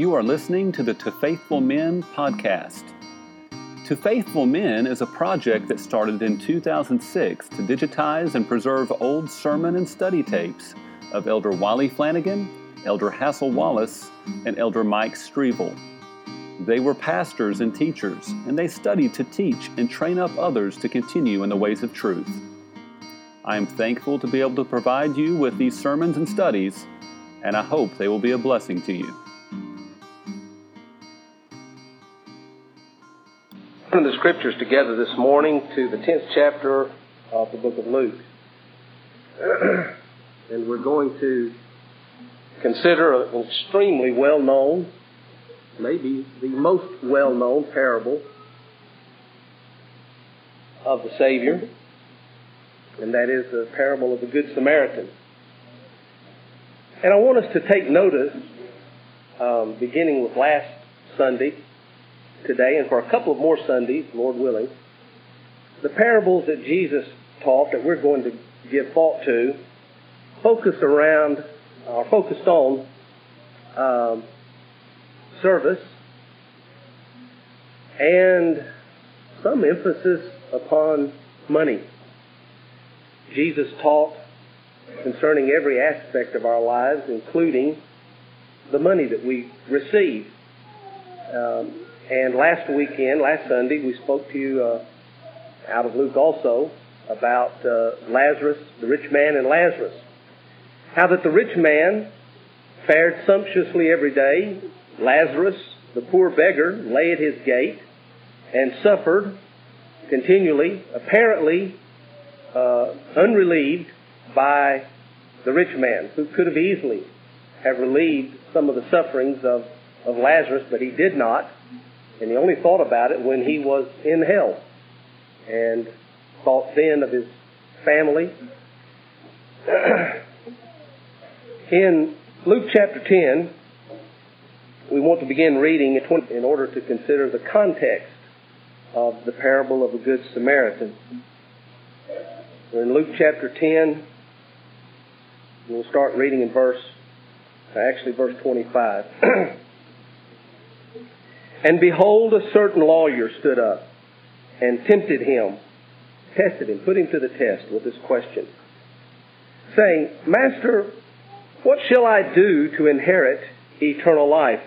You are listening to the To Faithful Men podcast. To Faithful Men is a project that started in 2006 to digitize and preserve old sermon and study tapes of Elder Wiley Flanagan, Elder Hassel Wallace, and Elder Mike Strevel. They were pastors and teachers, and they studied to teach and train up others to continue in the ways of truth. I am thankful to be able to provide you with these sermons and studies, and I hope they will be a blessing to you. Turn the scriptures together this morning to the 10th chapter of the book of Luke. and we're going to consider an extremely well known maybe the most well known parable of the Savior, and that is the parable of the Good Samaritan. And I want us to take notice, um, beginning with last Sunday, today, and for a couple of more Sundays, Lord willing, the parables that Jesus taught that we're going to give thought to focus around, are focused on um, service and some emphasis upon money. Jesus taught concerning every aspect of our lives, including the money that we receive. Um, and last weekend, last Sunday, we spoke to you uh, out of Luke also about uh, Lazarus, the rich man and Lazarus. How that the rich man fared sumptuously every day, Lazarus, the poor beggar, lay at his gate and suffered continually, apparently uh, unrelieved by the rich man, who could have easily have relieved some of the sufferings of, of Lazarus, but he did not. And he only thought about it when he was in hell and thought then of his family. in Luke chapter 10, we want to begin reading in order to consider the context of the parable of the Good Samaritan. In Luke chapter 10. We'll start reading in verse, actually verse 25. and behold, a certain lawyer stood up and tempted him, tested him, put him to the test with this question, saying, Master, what shall I do to inherit eternal life?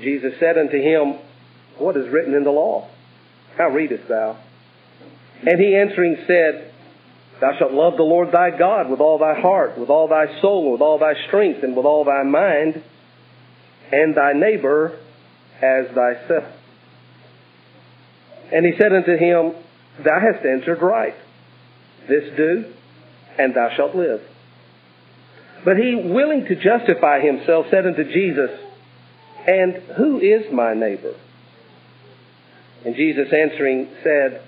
Jesus said unto him, What is written in the law? How readest thou? And he answering said, Thou shalt love the Lord thy God with all thy heart, with all thy soul, with all thy strength, and with all thy mind, and thy neighbor as thyself. And he said unto him, Thou hast answered right. This do, and thou shalt live. But he, willing to justify himself, said unto Jesus, and who is my neighbor? And Jesus answering said,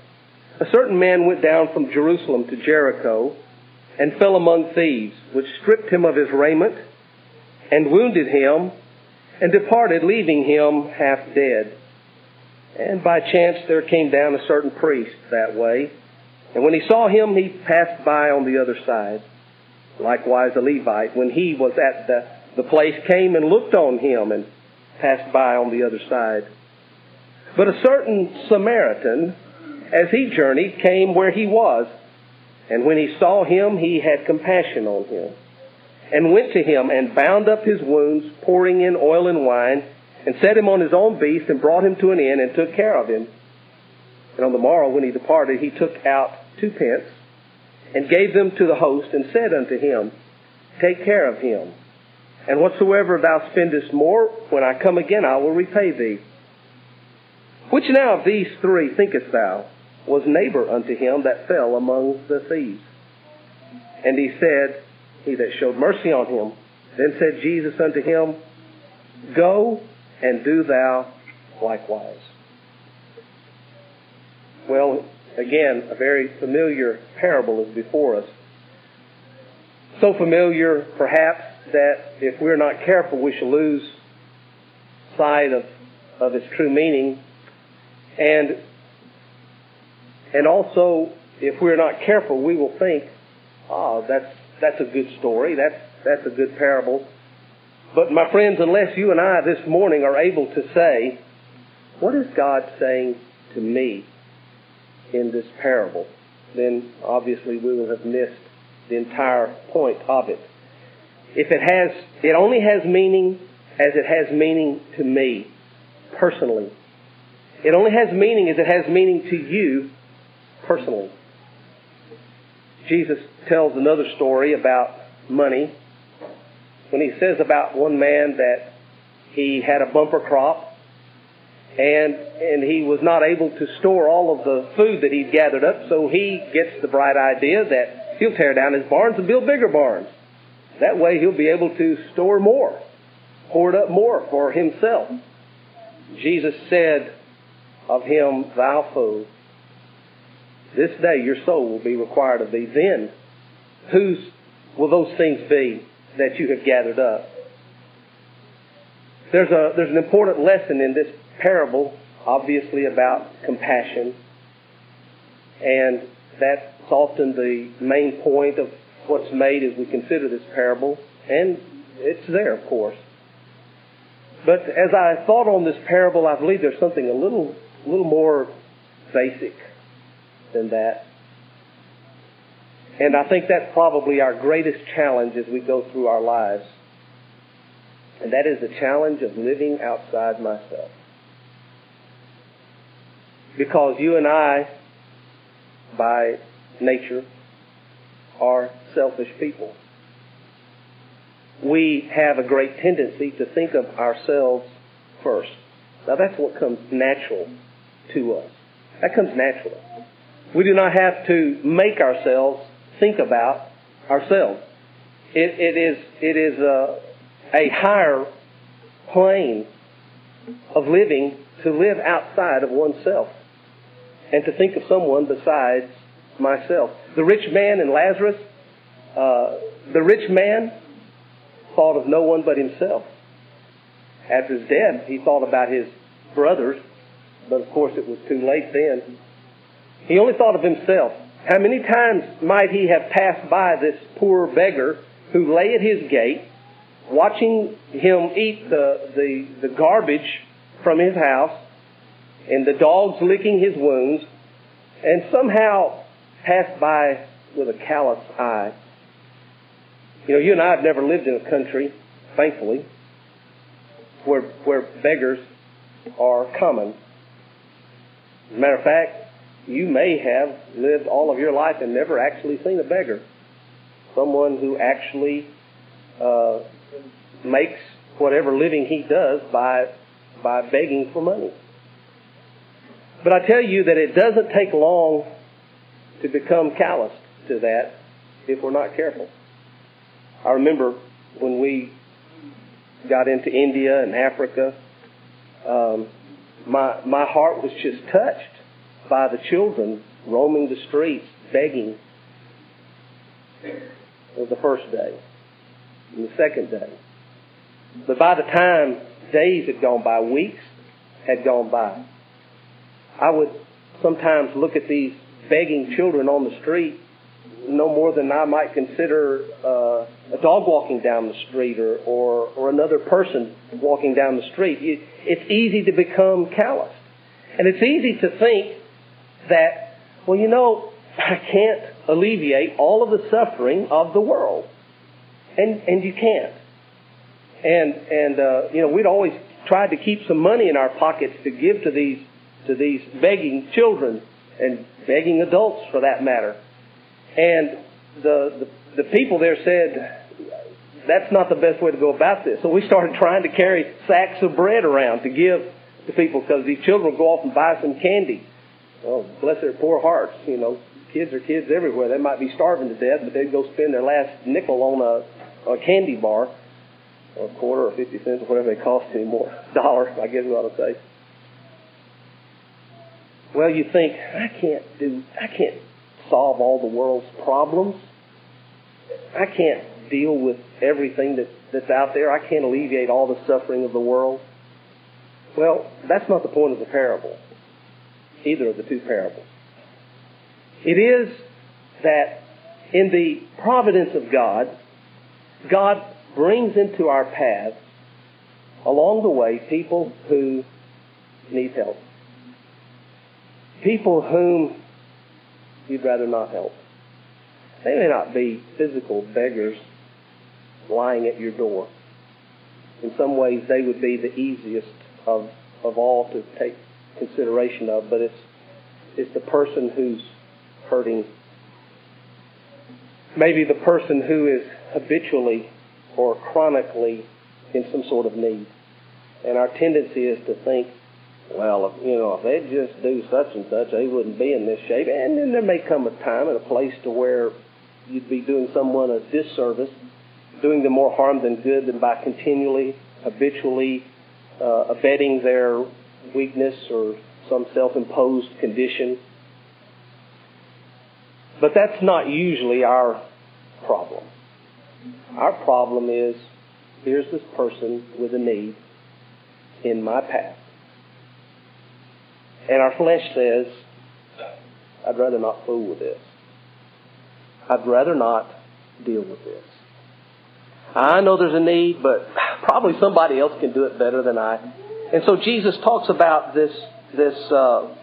A certain man went down from Jerusalem to Jericho and fell among thieves, which stripped him of his raiment and wounded him and departed, leaving him half dead. And by chance there came down a certain priest that way. And when he saw him, he passed by on the other side. Likewise, a Levite, when he was at the, the place, came and looked on him and passed by on the other side. But a certain Samaritan, as he journeyed, came where he was. And when he saw him, he had compassion on him, and went to him and bound up his wounds, pouring in oil and wine, and set him on his own beast, and brought him to an inn, and took care of him. And on the morrow, when he departed, he took out two pence, and gave them to the host, and said unto him, Take care of him and whatsoever thou spendest more, when I come again, I will repay thee. Which now of these three thinkest thou was neighbor unto him that fell among the thieves? And he said, He that showed mercy on him. Then said Jesus unto him, Go and do thou likewise. Well, again, a very familiar parable is before us. So familiar, perhaps, that if we're not careful, we shall lose sight of, of its true meaning. And, and also, if we're not careful, we will think, oh, that's, that's a good story. That's, that's a good parable. But my friends, unless you and I this morning are able to say, what is God saying to me in this parable? Then obviously we will have missed the entire point of it. If it has, it only has meaning as it has meaning to me personally. It only has meaning as it has meaning to you personally. Jesus tells another story about money when he says about one man that he had a bumper crop and and he was not able to store all of the food that he'd gathered up, so he gets the bright idea that he'll tear down his barns and build bigger barns. That way he'll be able to store more, hoard up more for himself. Jesus said of him, Thou fool, this day your soul will be required of thee. Then whose will those things be that you have gathered up. There's, a, there's an important lesson in this parable, obviously about compassion, and that's often the main point of what's made as we consider this parable, and it's there, of course. But as I thought on this parable, I believe there's something a little, a little more basic than that. And I think that's probably our greatest challenge as we go through our lives. And that is the challenge of living outside myself. Because you and I, by nature, are selfish people. We have a great tendency to think of ourselves first. Now that's what comes natural to us. That comes naturally. We do not have to make ourselves think about ourselves. It, it is, it is a, a higher plane of living to live outside of oneself and to think of someone besides myself. The rich man and Lazarus, uh, the rich man thought of no one but himself. After his death, he thought about his brothers, but of course it was too late then. He only thought of himself. How many times might he have passed by this poor beggar who lay at his gate, watching him eat the, the, the garbage from his house, and the dogs licking his wounds, and somehow passed by with a callous eye. You know, you and I have never lived in a country, thankfully, where, where beggars are common. As a matter of fact, you may have lived all of your life and never actually seen a beggar. Someone who actually uh, makes whatever living he does by, by begging for money. But I tell you that it doesn't take long to become calloused to that if we're not careful. I remember when we got into India and Africa, um, my my heart was just touched by the children roaming the streets begging. Was the first day. And the second day. But by the time days had gone by, weeks had gone by, I would sometimes look at these begging children on the street no more than I might consider uh, a dog walking down the street or, or, or another person walking down the street. it's easy to become calloused. And it's easy to think that, well, you know, I can't alleviate all of the suffering of the world. And, and you can't. And, and, uh, you know, we'd always tried to keep some money in our pockets to give to these, to these begging children and begging adults for that matter. And the, the, the people there said, that's not the best way to go about this. So we started trying to carry sacks of bread around to give to people because these children would go off and buy some candy oh, bless their poor hearts. You know, kids are kids everywhere. They might be starving to death, but they'd go spend their last nickel on a, a candy bar, or a quarter or fifty cents or whatever they cost anymore. Dollar, I guess we ought to say. Well, you think I can't do, I can't solve all the world's problems. I can't deal with everything that, that's out there. I can't alleviate all the suffering of the world. Well, that's not the point of the parable either of the two parables. It is that in the providence of God, God brings into our paths along the way people who need help. People whom you'd rather not help. They may not be physical beggars lying at your door. In some ways, they would be the easiest of, of all to take consideration of, but it's, it's the person who's hurting. Maybe the person who is habitually or chronically in some sort of need. And our tendency is to think, well, if, you know, if they'd just do such and such, they wouldn't be in this shape. And then there may come a time and a place to where you'd be doing someone a disservice, doing them more harm than good than by continually, habitually uh, abetting their weakness or some self-imposed condition. But that's not usually our problem. Our problem is, here's this person with a need in my path. And our flesh says, I'd rather not fool with this. I'd rather not deal with this. I know there's a need, but probably somebody else can do it better than I. And so Jesus talks about this, this uh,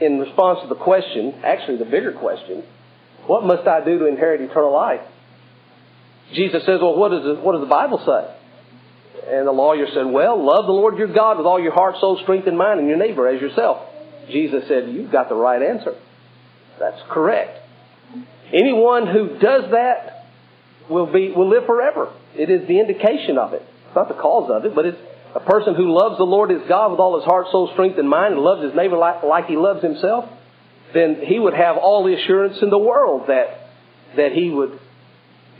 in response to the question, actually the bigger question, what must I do to inherit eternal life? Jesus says, well, what does the, what does the Bible say? And the lawyer said, well, love the Lord your God with all your heart, soul, strength, and mind, and your neighbor as yourself. Jesus said, you've got the right answer. That's correct. Anyone who does that will be will live forever. It is the indication of it. It's not the cause of it, but it's a person who loves the Lord his God with all his heart, soul, strength, and mind, and loves his neighbor like, like he loves himself. Then he would have all the assurance in the world that that he would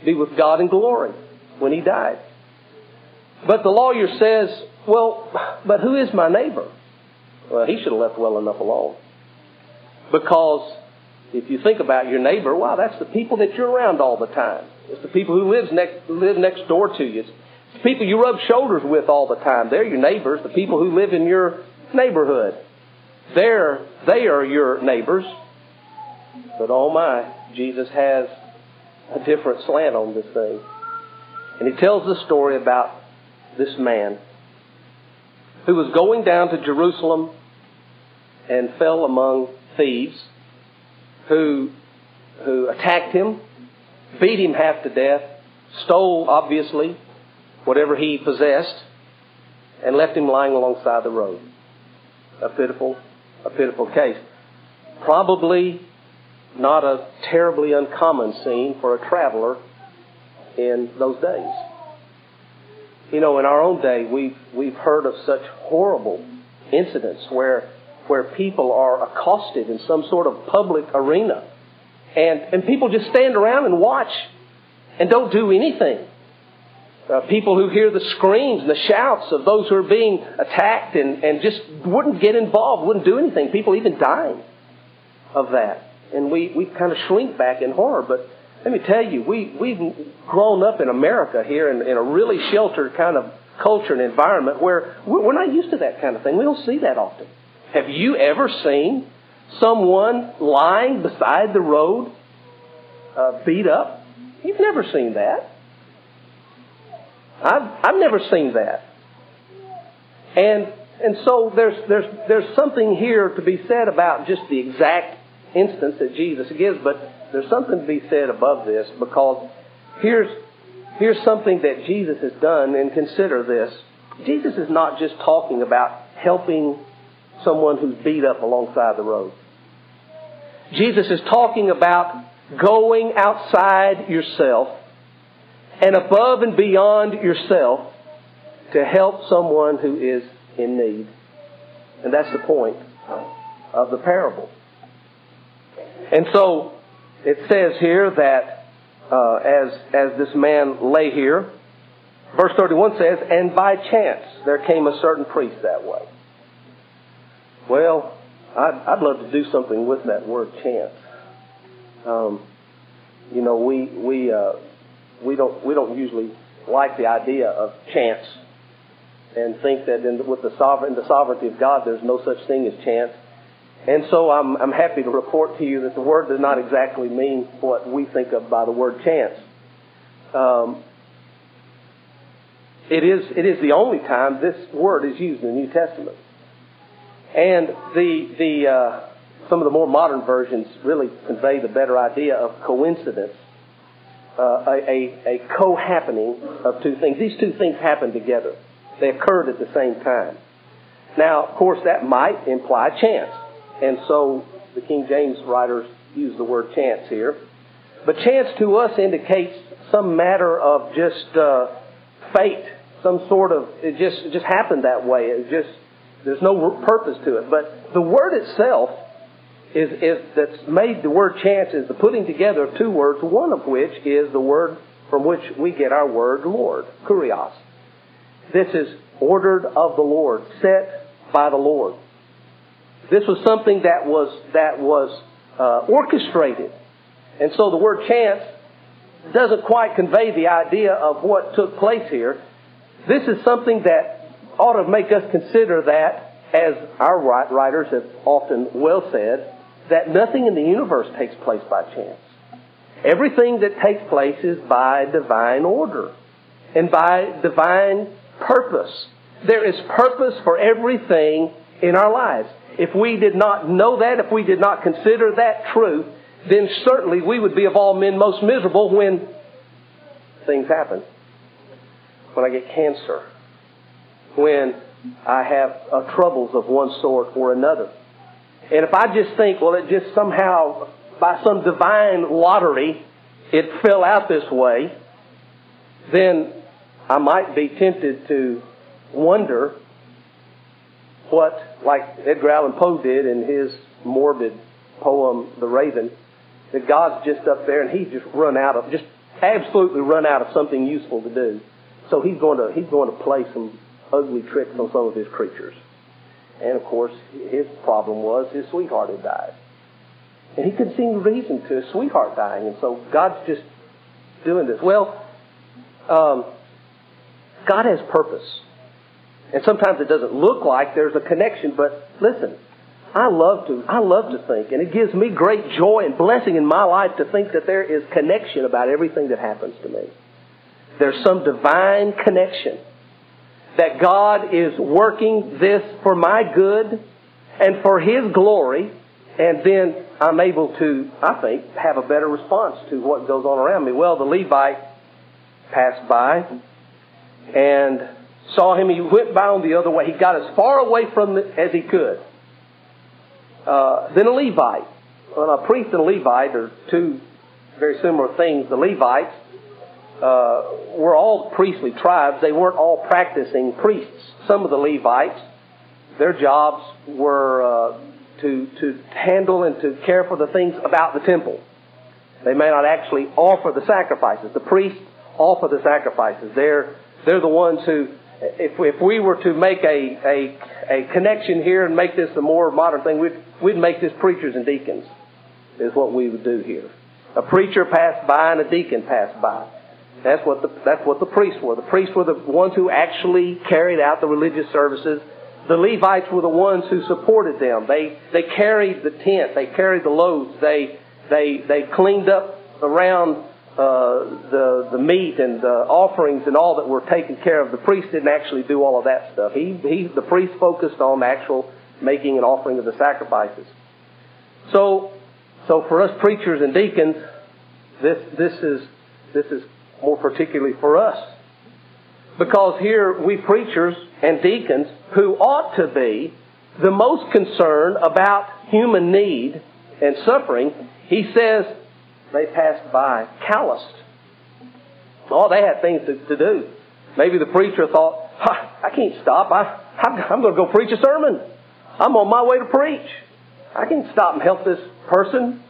be with God in glory when he died. But the lawyer says, "Well, but who is my neighbor?" Well, he should have left well enough alone. Because if you think about your neighbor, wow, that's the people that you're around all the time. It's the people who lives next, live next door to you. It's people you rub shoulders with all the time. They're your neighbors, the people who live in your neighborhood. They're, they are your neighbors. But oh my, Jesus has a different slant on this thing. And he tells the story about this man who was going down to Jerusalem and fell among thieves who, who attacked him, beat him half to death, stole, obviously, whatever he possessed, and left him lying alongside the road. A pitiful, a pitiful case. Probably not a terribly uncommon scene for a traveler in those days. You know, in our own day, we've, we've heard of such horrible incidents where where people are accosted in some sort of public arena. And, and people just stand around and watch and don't do anything. Uh, people who hear the screams and the shouts of those who are being attacked and, and just wouldn't get involved, wouldn't do anything. People even dying of that. And we, we kind of shrink back in horror. But let me tell you, we, we've grown up in America here in, in a really sheltered kind of culture and environment where we're not used to that kind of thing. We don't see that often. Have you ever seen someone lying beside the road, uh, beat up? You've never seen that. I've, I've never seen that. And, and so there's, there's, there's something here to be said about just the exact instance that Jesus gives, but there's something to be said above this because here's, here's something that Jesus has done, and consider this. Jesus is not just talking about helping someone who's beat up alongside the road. Jesus is talking about going outside yourself and above and beyond yourself to help someone who is in need. And that's the point of the parable. And so it says here that uh, as, as this man lay here, verse 31 says, And by chance there came a certain priest that way. Well, I'd, I'd love to do something with that word chance. Um, you know, we we uh, we don't we don't usually like the idea of chance, and think that in, with the sovereign the sovereignty of God, there's no such thing as chance. And so I'm I'm happy to report to you that the word does not exactly mean what we think of by the word chance. Um, it is, it is the only time this word is used in the New Testament. And the, the, uh, some of the more modern versions really convey the better idea of coincidence, uh, a, a, a co-happening of two things. These two things happened together. They occurred at the same time. Now, of course, that might imply chance. And so the King James writers use the word chance here. But chance to us indicates some matter of just uh, fate, some sort of it just just happened that way. It just there's no purpose to it. But the word itself is is that's made the word chance is the putting together of two words, one of which is the word from which we get our word Lord, kurios. This is ordered of the Lord, set by the Lord. This was something that was that was uh, orchestrated, and so the word chance doesn't quite convey the idea of what took place here. This is something that ought to make us consider that, as our writers have often well said, that nothing in the universe takes place by chance. Everything that takes place is by divine order and by divine purpose. There is purpose for everything in our lives. If we did not know that, if we did not consider that truth, then certainly we would be of all men most miserable when things happen. When I get cancer, when I have uh, troubles of one sort or another. And if I just think, well, it just somehow, by some divine lottery, it fell out this way, then I might be tempted to wonder what, like Edgar Allan Poe did in his morbid poem, The Raven, that God's just up there and he's just run out of, just absolutely run out of something useful to do. So he's going to, he's going to play some ugly tricks on some of his creatures. And of course, his problem was his sweetheart had died. And he couldn't see any reason to his sweetheart dying. And so God's just doing this. Well, um, God has purpose. And sometimes it doesn't look like there's a connection, but listen, I love to I love to think, and it gives me great joy and blessing in my life to think that there is connection about everything that happens to me. There's some divine connection that God is working this for my good and for His glory, and then I'm able to, I think, have a better response to what goes on around me. Well, the Levite passed by and saw him. He went by on the other way. He got as far away from it as he could. Uh, then a Levite. Well, a priest and a Levite are two very similar things. The Levites uh, were all priestly tribes. They weren't all practicing priests. Some of the Levites, their jobs were uh, to to handle and to care for the things about the temple. They may not actually offer the sacrifices. The priests offer the sacrifices. They're they're the ones who if, if we were to make a, a, a connection here and make this a more modern thing, we'd, we'd make this preachers and deacons, is what we would do here. A preacher passed by and a deacon passed by. That's what the, that's what the priests were. The priests were the ones who actually carried out the religious services. The Levites were the ones who supported them. They, they carried the tent. They carried the loads. They, they, they cleaned up around uh, the the meat and the offerings and all that were taken care of. The priest didn't actually do all of that stuff. He he the priest focused on the actual making and offering of the sacrifices. So so for us preachers and deacons, this this is this is more particularly for us. Because here we preachers and deacons who ought to be the most concerned about human need and suffering, he says they passed by calloused. Oh, they had things to, to do. Maybe the preacher thought, I can't stop. I, I'm, I'm going to go preach a sermon. I'm on my way to preach. I can't stop and help this person.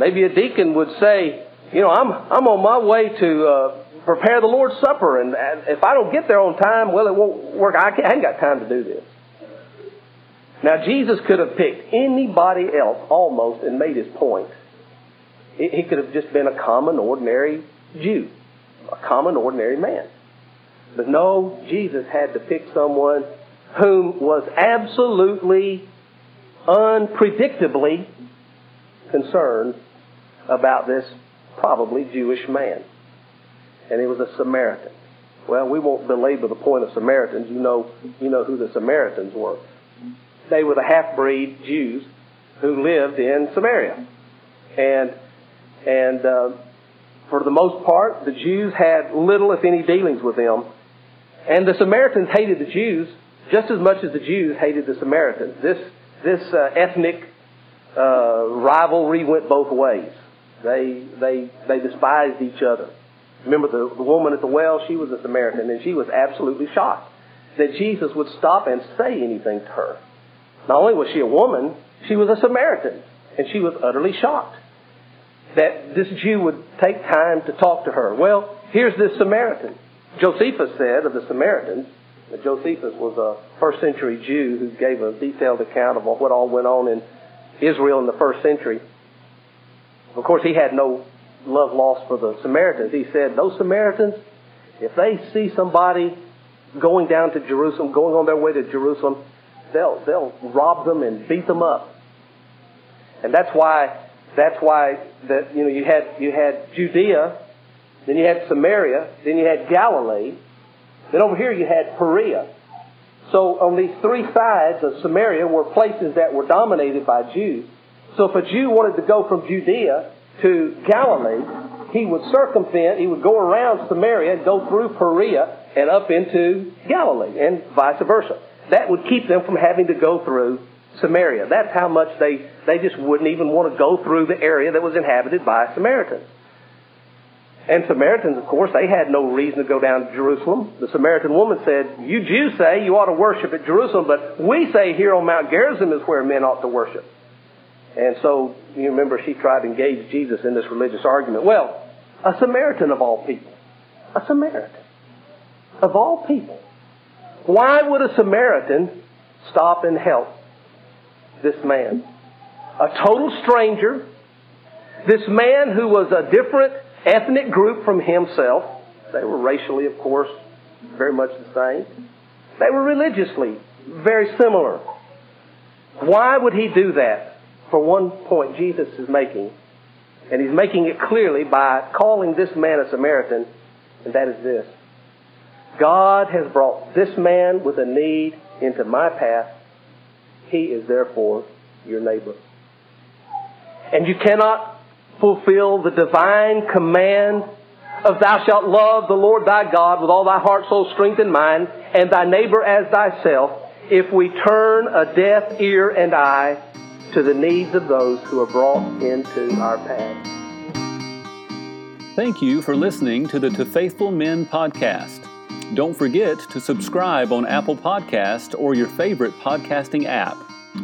Maybe a deacon would say, you know, I'm, I'm on my way to uh, prepare the Lord's Supper, and, and if I don't get there on time, well, it won't work. I, I ain't got time to do this. Now, Jesus could have picked anybody else almost and made his point. He could have just been a common, ordinary Jew, a common, ordinary man. But no, Jesus had to pick someone whom was absolutely, unpredictably concerned about this probably Jewish man. And he was a Samaritan. Well, we won't belabor the point of Samaritans. You know, you know who the Samaritans were. They were the half-breed Jews who lived in Samaria, and and uh, for the most part, the Jews had little, if any, dealings with them, and the Samaritans hated the Jews just as much as the Jews hated the Samaritans. This this uh, ethnic uh, rivalry went both ways. They they they despised each other. Remember the, the woman at the well? She was a Samaritan, and she was absolutely shocked that Jesus would stop and say anything to her. Not only was she a woman, she was a Samaritan, and she was utterly shocked that this Jew would take time to talk to her. Well, here's this Samaritan. Josephus said of the Samaritans, that Josephus was a first century Jew who gave a detailed account of what all went on in Israel in the first century. Of course, he had no love lost for the Samaritans. He said, those Samaritans, if they see somebody going down to Jerusalem, going on their way to Jerusalem, they'll, they'll rob them and beat them up. And that's why, that's why that, you know, you had, you had Judea, then you had Samaria, then you had Galilee, then over here you had Perea. So on these three sides of Samaria were places that were dominated by Jews. So if a Jew wanted to go from Judea to Galilee, he would circumvent, he would go around Samaria and go through Perea and up into Galilee and vice versa. That would keep them from having to go through Samaria. That's how much they, they just wouldn't even want to go through the area that was inhabited by Samaritans. And Samaritans, of course, they had no reason to go down to Jerusalem. The Samaritan woman said, You Jews say you ought to worship at Jerusalem, but we say here on Mount Gerizim is where men ought to worship. And so, you remember, she tried to engage Jesus in this religious argument. Well, a Samaritan of all people. A Samaritan. Of all people. Why would a Samaritan stop and help this man? A total stranger. This man who was a different ethnic group from himself. They were racially, of course, very much the same. They were religiously very similar. Why would he do that? For one point, Jesus is making, and he's making it clearly by calling this man a Samaritan, and that is this. God has brought this man with a need into my path. He is therefore your neighbor. And you cannot fulfill the divine command of thou shalt love the Lord thy God with all thy heart, soul, strength, and mind, and thy neighbor as thyself, if we turn a deaf ear and eye to the needs of those who are brought into our path. Thank you for listening to the To Faithful Men podcast. Don't forget to subscribe on Apple Podcast or your favorite podcasting app.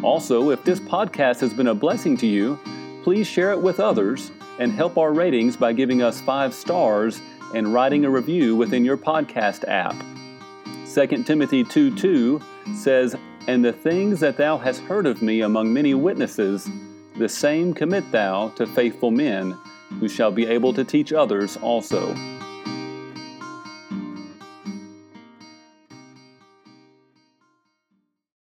Also, if this podcast has been a blessing to you, please share it with others and help our ratings by giving us five stars and writing a review within your podcast app. 2 Timothy 2 2 says, And the things that thou hast heard of me among many witnesses, the same commit thou to faithful men, who shall be able to teach others also.